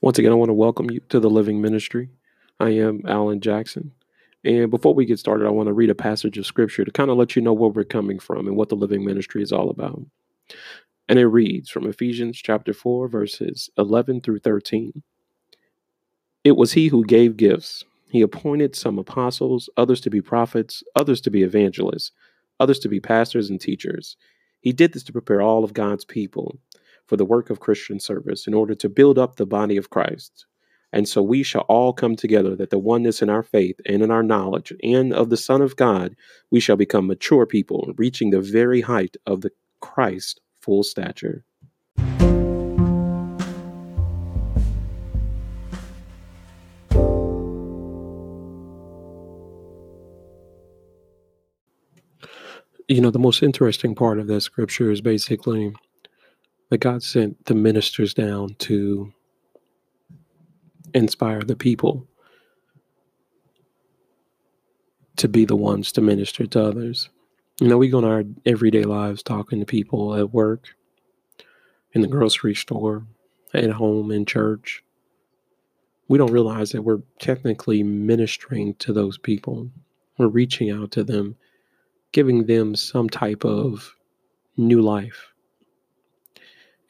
Once again, I want to welcome you to the Living Ministry. I am Alan Jackson. And before we get started, I want to read a passage of scripture to kind of let you know where we're coming from and what the Living Ministry is all about. And it reads from Ephesians chapter 4, verses 11 through 13. It was he who gave gifts. He appointed some apostles, others to be prophets, others to be evangelists, others to be pastors and teachers. He did this to prepare all of God's people for the work of Christian service in order to build up the body of Christ. And so we shall all come together that the oneness in our faith and in our knowledge and of the Son of God, we shall become mature people, reaching the very height of the Christ full stature. You know, the most interesting part of that scripture is basically that God sent the ministers down to inspire the people to be the ones to minister to others. You know, we go in our everyday lives talking to people at work, in the grocery store, at home, in church. We don't realize that we're technically ministering to those people. We're reaching out to them, giving them some type of new life.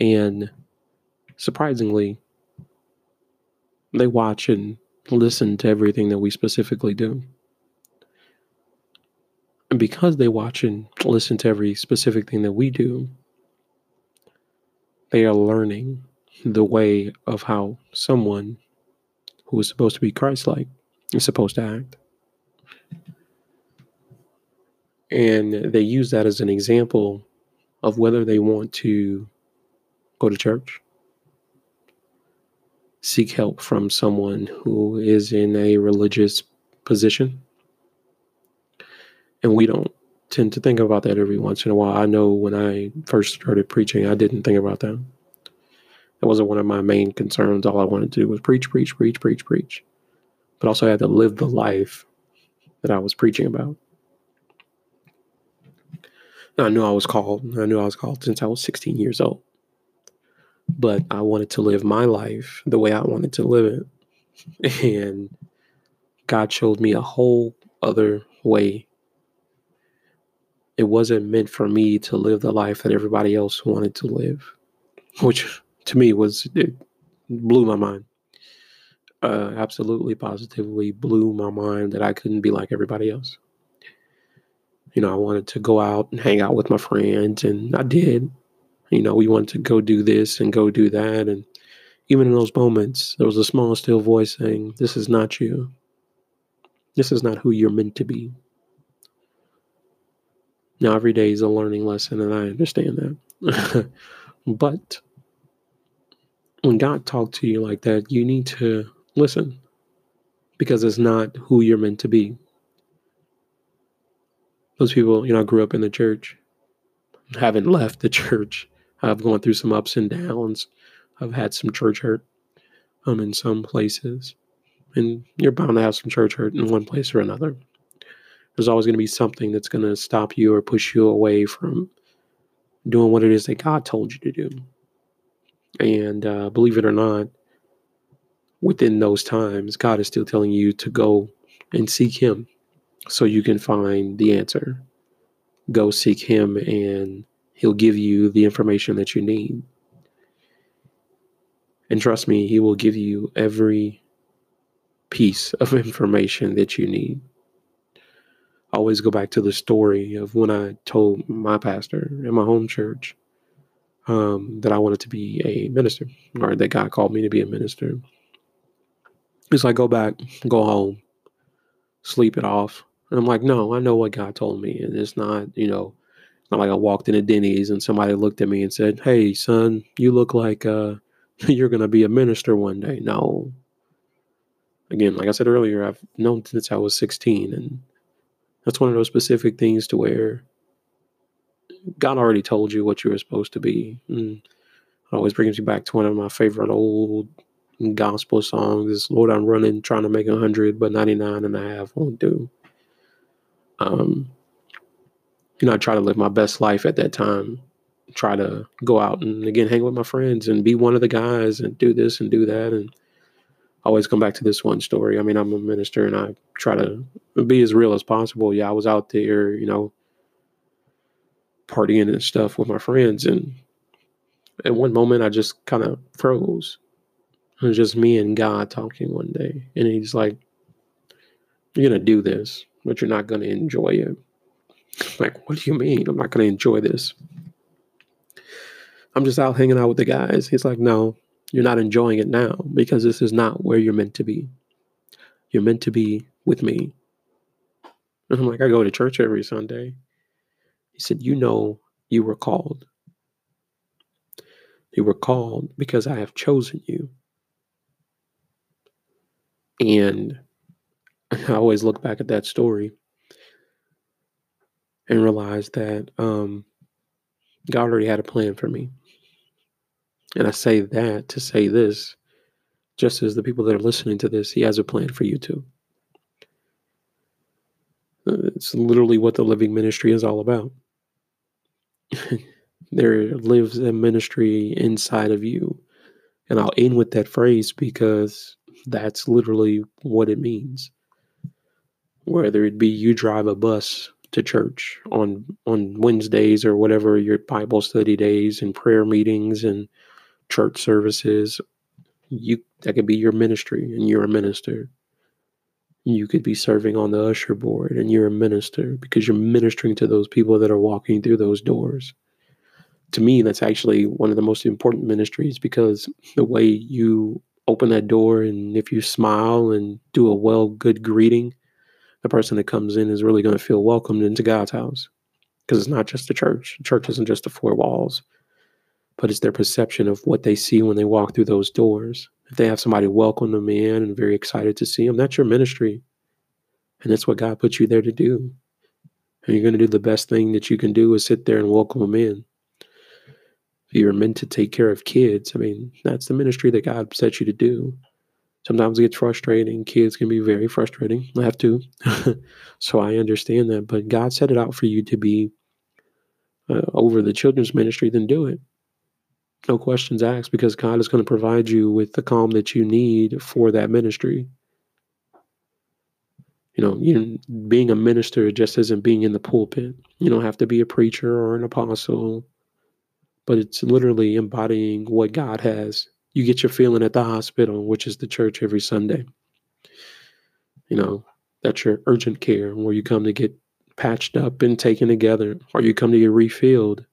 And surprisingly, they watch and listen to everything that we specifically do. And because they watch and listen to every specific thing that we do, they are learning the way of how someone who is supposed to be Christ like is supposed to act. And they use that as an example of whether they want to go to church, seek help from someone who is in a religious position. And we don't tend to think about that every once in a while. I know when I first started preaching, I didn't think about that. That wasn't one of my main concerns. All I wanted to do was preach, preach, preach, preach, preach. But also, I had to live the life that I was preaching about. I knew I was called. I knew I was called since I was 16 years old but I wanted to live my life the way I wanted to live it. And God showed me a whole other way. It wasn't meant for me to live the life that everybody else wanted to live, which to me was, it blew my mind. Uh, absolutely, positively blew my mind that I couldn't be like everybody else. You know, I wanted to go out and hang out with my friends, and I did you know, we wanted to go do this and go do that. And even in those moments, there was a small, still voice saying, This is not you. This is not who you're meant to be. Now, every day is a learning lesson, and I understand that. but when God talks to you like that, you need to listen because it's not who you're meant to be. Those people, you know, I grew up in the church, haven't left the church I've gone through some ups and downs. I've had some church hurt um, in some places. And you're bound to have some church hurt in one place or another. There's always going to be something that's going to stop you or push you away from doing what it is that God told you to do. And uh, believe it or not, within those times, God is still telling you to go and seek Him so you can find the answer. Go seek Him and He'll give you the information that you need. And trust me, He will give you every piece of information that you need. I always go back to the story of when I told my pastor in my home church um, that I wanted to be a minister, or that God called me to be a minister. It's like, go back, go home, sleep it off. And I'm like, no, I know what God told me. And it's not, you know, like I walked into Denny's and somebody looked at me and said, "Hey, son, you look like uh, you're gonna be a minister one day." No. Again, like I said earlier, I've known since I was 16, and that's one of those specific things to where God already told you what you were supposed to be. And it always brings me back to one of my favorite old gospel songs. Is Lord, I'm running, trying to make a hundred, but 99 and a half won't do. Um, you know, I try to live my best life at that time. Try to go out and again hang with my friends and be one of the guys and do this and do that. And always come back to this one story. I mean, I'm a minister and I try to be as real as possible. Yeah, I was out there, you know, partying and stuff with my friends. And at one moment, I just kind of froze. It was just me and God talking one day. And he's like, You're to do this, but you're not to enjoy it. Like, what do you mean? I'm not going to enjoy this. I'm just out hanging out with the guys. He's like, No, you're not enjoying it now because this is not where you're meant to be. You're meant to be with me. And I'm like, I go to church every Sunday. He said, You know, you were called. You were called because I have chosen you. And I always look back at that story and realize that um, God already had a plan for me. And I say that to say this, just as the people that are listening to this, He has a plan for you too. Uh, it's literally what the living ministry is all about. there lives a ministry inside of you. And I'll end with that phrase because that's literally what it means. Whether it be you drive a bus to church on on Wednesdays or whatever your Bible study days and prayer meetings and church services, you that could be your ministry and you're a minister. You could be serving on the usher board and you're a minister because you're ministering to those people that are walking through those doors. To me, that's actually one of the most important ministries because the way you open that door and if you smile and do a well good greeting, the person that comes in is really going to feel welcomed into God's house. Because it's not just a church. The church isn't just the four walls, but it's their perception of what they see when they walk through those doors. If they have somebody welcome them in and very excited to see them, that's your ministry. And that's what God put you there to do. And you're going to do the best thing that you can do is sit there and welcome them in. You're meant to take care of kids, I mean, that's the ministry that God set you to do. Sometimes it gets frustrating. Kids can be very frustrating. I have to. so I understand that. But God set it out for you to be uh, over the children's ministry, then do it. No questions asked because God is going to provide you with the calm that you need for that ministry. You know, you being a minister just isn't being in the pulpit. You don't have to be a preacher or an apostle, but it's literally embodying what God has. You get your feeling at the hospital, which is the church every Sunday. You know, that's your urgent care where you come to get patched up and taken together, or you come to get refilled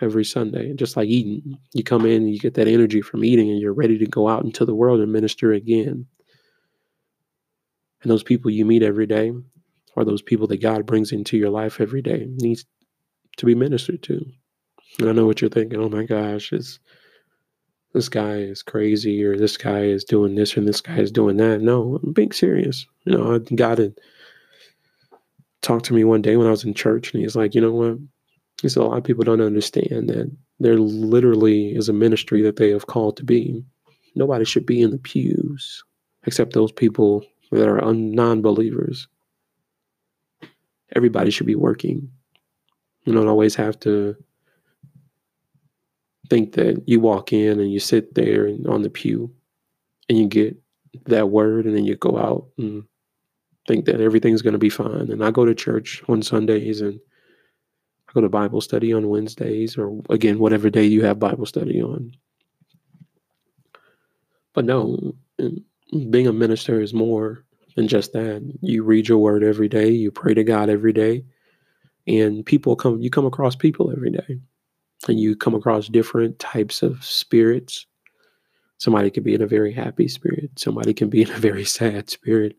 every Sunday. Just like eating, you come in and you get that energy from eating, and you're ready to go out into the world and minister again. And those people you meet every day are those people that God brings into your life every day needs to be ministered to. And I know what you're thinking. Oh my gosh, it's this guy is crazy or this guy is doing this or this guy is doing that. No, I'm being serious. You know, God had talked to me one day when I was in church and he's like, you know what? He said, a lot of people don't understand that there literally is a ministry that they have called to be. Nobody should be in the pews except those people that are non believers. Everybody should be working. You don't always have to think that you walk in and you sit there and on the pew and you get that word and then you go out and think that everything's going to be fine. And I go to church on Sundays and I go to Bible study on Wednesdays or again, whatever day you have Bible study on. But no, mm, being a minister is more than just that. You read your word every day, you pray to God every day, and people come, you come across people every day, and you come across different types of spirits. Somebody could be in a very happy spirit, somebody can be in a very sad spirit.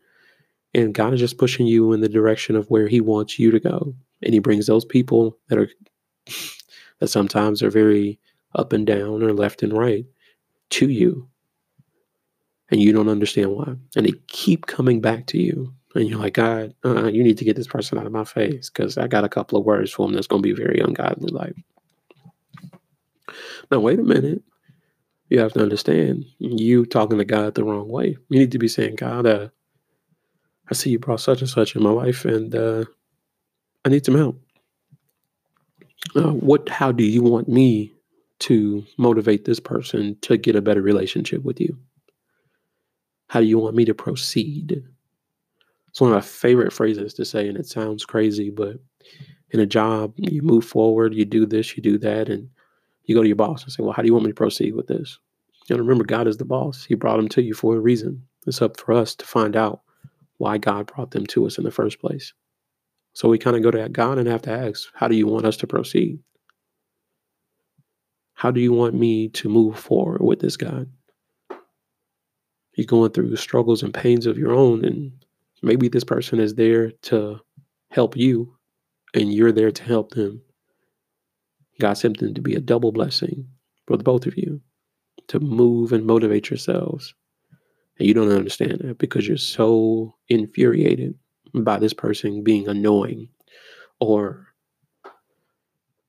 And God is just pushing you in the direction of where He wants you to go. And He brings those people that are, that sometimes are very up and down or left and right to you and you don't understand why. And they keep coming back to you. And you're like, God, uh, you need to get this person out of my face because I got a couple of words for him that's going to be very ungodly. Like, now, wait a minute. You have to understand, you talking to God the wrong way. You need to be saying, God, uh, I see you brought such and such in my life, and uh, I need some help. Uh, what? How do you want me to motivate this person to get a better relationship with you? How do you want me to proceed? It's one of my favorite phrases to say, and it sounds crazy, but in a job, you move forward, you do this, you do that, and you go to your boss and say, Well, how do you want me to proceed with this? And remember, God is the boss. He brought them to you for a reason. It's up for us to find out why God brought them to us in the first place. So we kind of go to God and have to ask, How do you want us to proceed? How do you want me to move forward with this, God? You're going through struggles and pains of your own, and maybe this person is there to help you, and you're there to help them. God sent them to be a double blessing for the both of you to move and motivate yourselves. And you don't understand that because you're so infuriated by this person being annoying or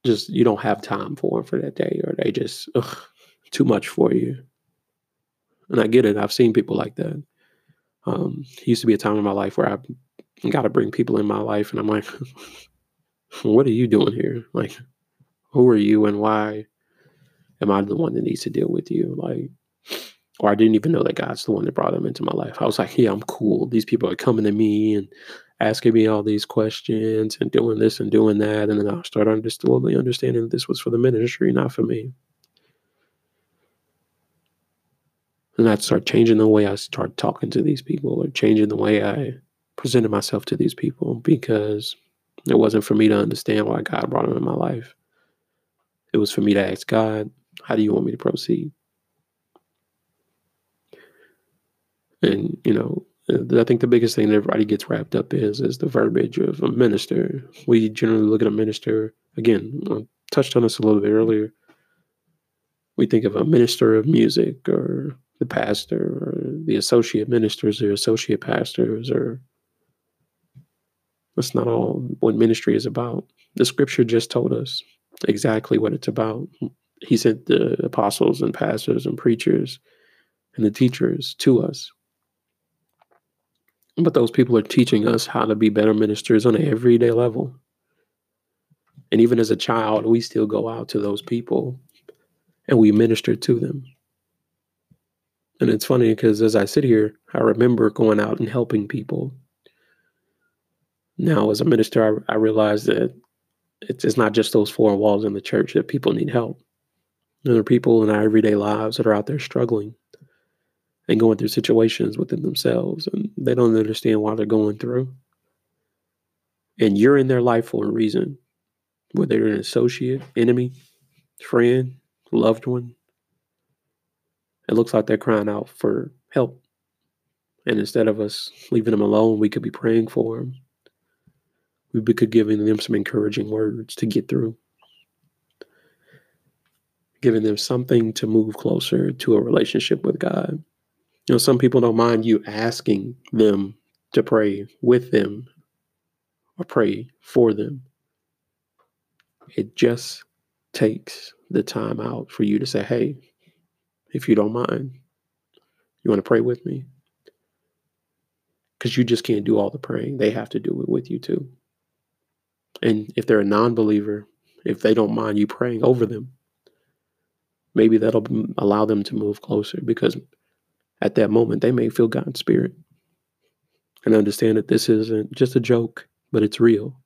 just you don't have time for for that day or they just ugh, too much for you. And I get it. I've seen people like that. Um, used to be a time in my life where I got to bring people in my life, and I'm like, "What are you doing here? Like, who are you, and why am I the one that needs to deal with you?" Like, or I didn't even know that God's the one that brought them into my life. I was like, "Yeah, I'm cool. These people are coming to me and asking me all these questions and doing this and doing that. And then I started slowly understanding that this was for the ministry, not for me. And I start changing the way I start talking to these people or changing the way I presented myself to these people because it wasn't for me to understand why God brought them in my life. It was for me to ask God, how do you want me to proceed? And, you know, I think the biggest thing that everybody gets wrapped up is is the verbiage of a minister. We generally look at a minister again. I touched on this a little bit earlier. We think of a minister of music or the pastor or the associate ministers or associate pastors or that's not all what ministry is about. The scripture just told us exactly what it's about. He sent the apostles and pastors and preachers and the teachers to us but those people are teaching us how to be better ministers on an everyday level. And even as a child, we still go out to those people and we minister to them. And it's funny because as I sit here, I remember going out and helping people. Now, as a minister, I, I realize that it's, it's not just those four walls in the church that people need help. There are people in our everyday lives that are out there struggling and going through situations within themselves and they don't understand why they're going through. And you're in their life for a reason, whether you're an associate, enemy, friend, loved one. It looks like they're crying out for help. And instead of us leaving them alone, we could be praying for them. We could giving them some encouraging words to get through, giving them something to move closer to a relationship with God. You know, some people don't mind you asking them to pray with them or pray for them. It just takes the time out for you to say, hey, if you don't mind, you want to pray with me? Because you just can't do all the praying. They have to do it with you too. And if they're a non believer, if they don't mind you praying over them, maybe that'll allow them to move closer because at that moment, they may feel God's spirit and understand that this isn't just a joke, but it's real.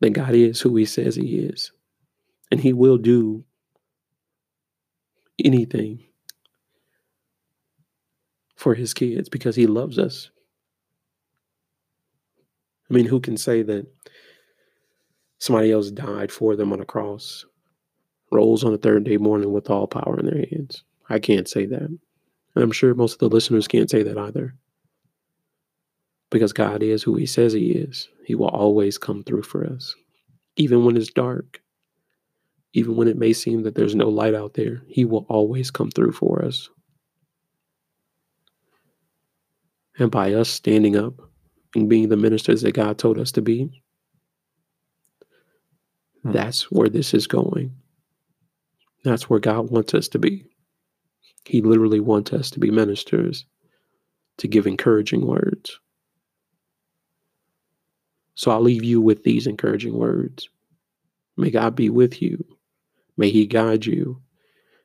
That God is who He says He is, and He will do anything for His kids because He loves us. I mean, who can say that somebody else died for them on a cross, rose on the third day morning with all power in their hands? I can't say that. And I'm sure most of the listeners can't say that either. Because God is who He says He is. He will always come through for us. Even when it's dark, even when it may seem that there's no light out there, He will always come through for us. And by us standing up and being the ministers that God told us to be, hmm. that's where this is going. That's where God wants us to be. He literally wants us to be ministers, to give encouraging words. So I'll leave you with these encouraging words. May God be with you. May He guide you.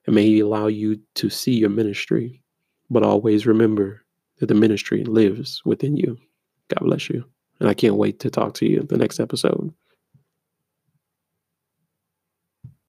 And may He allow you to see your ministry But always remember that the ministry lives within you. God bless you. And I can't wait to talk to you the next episode.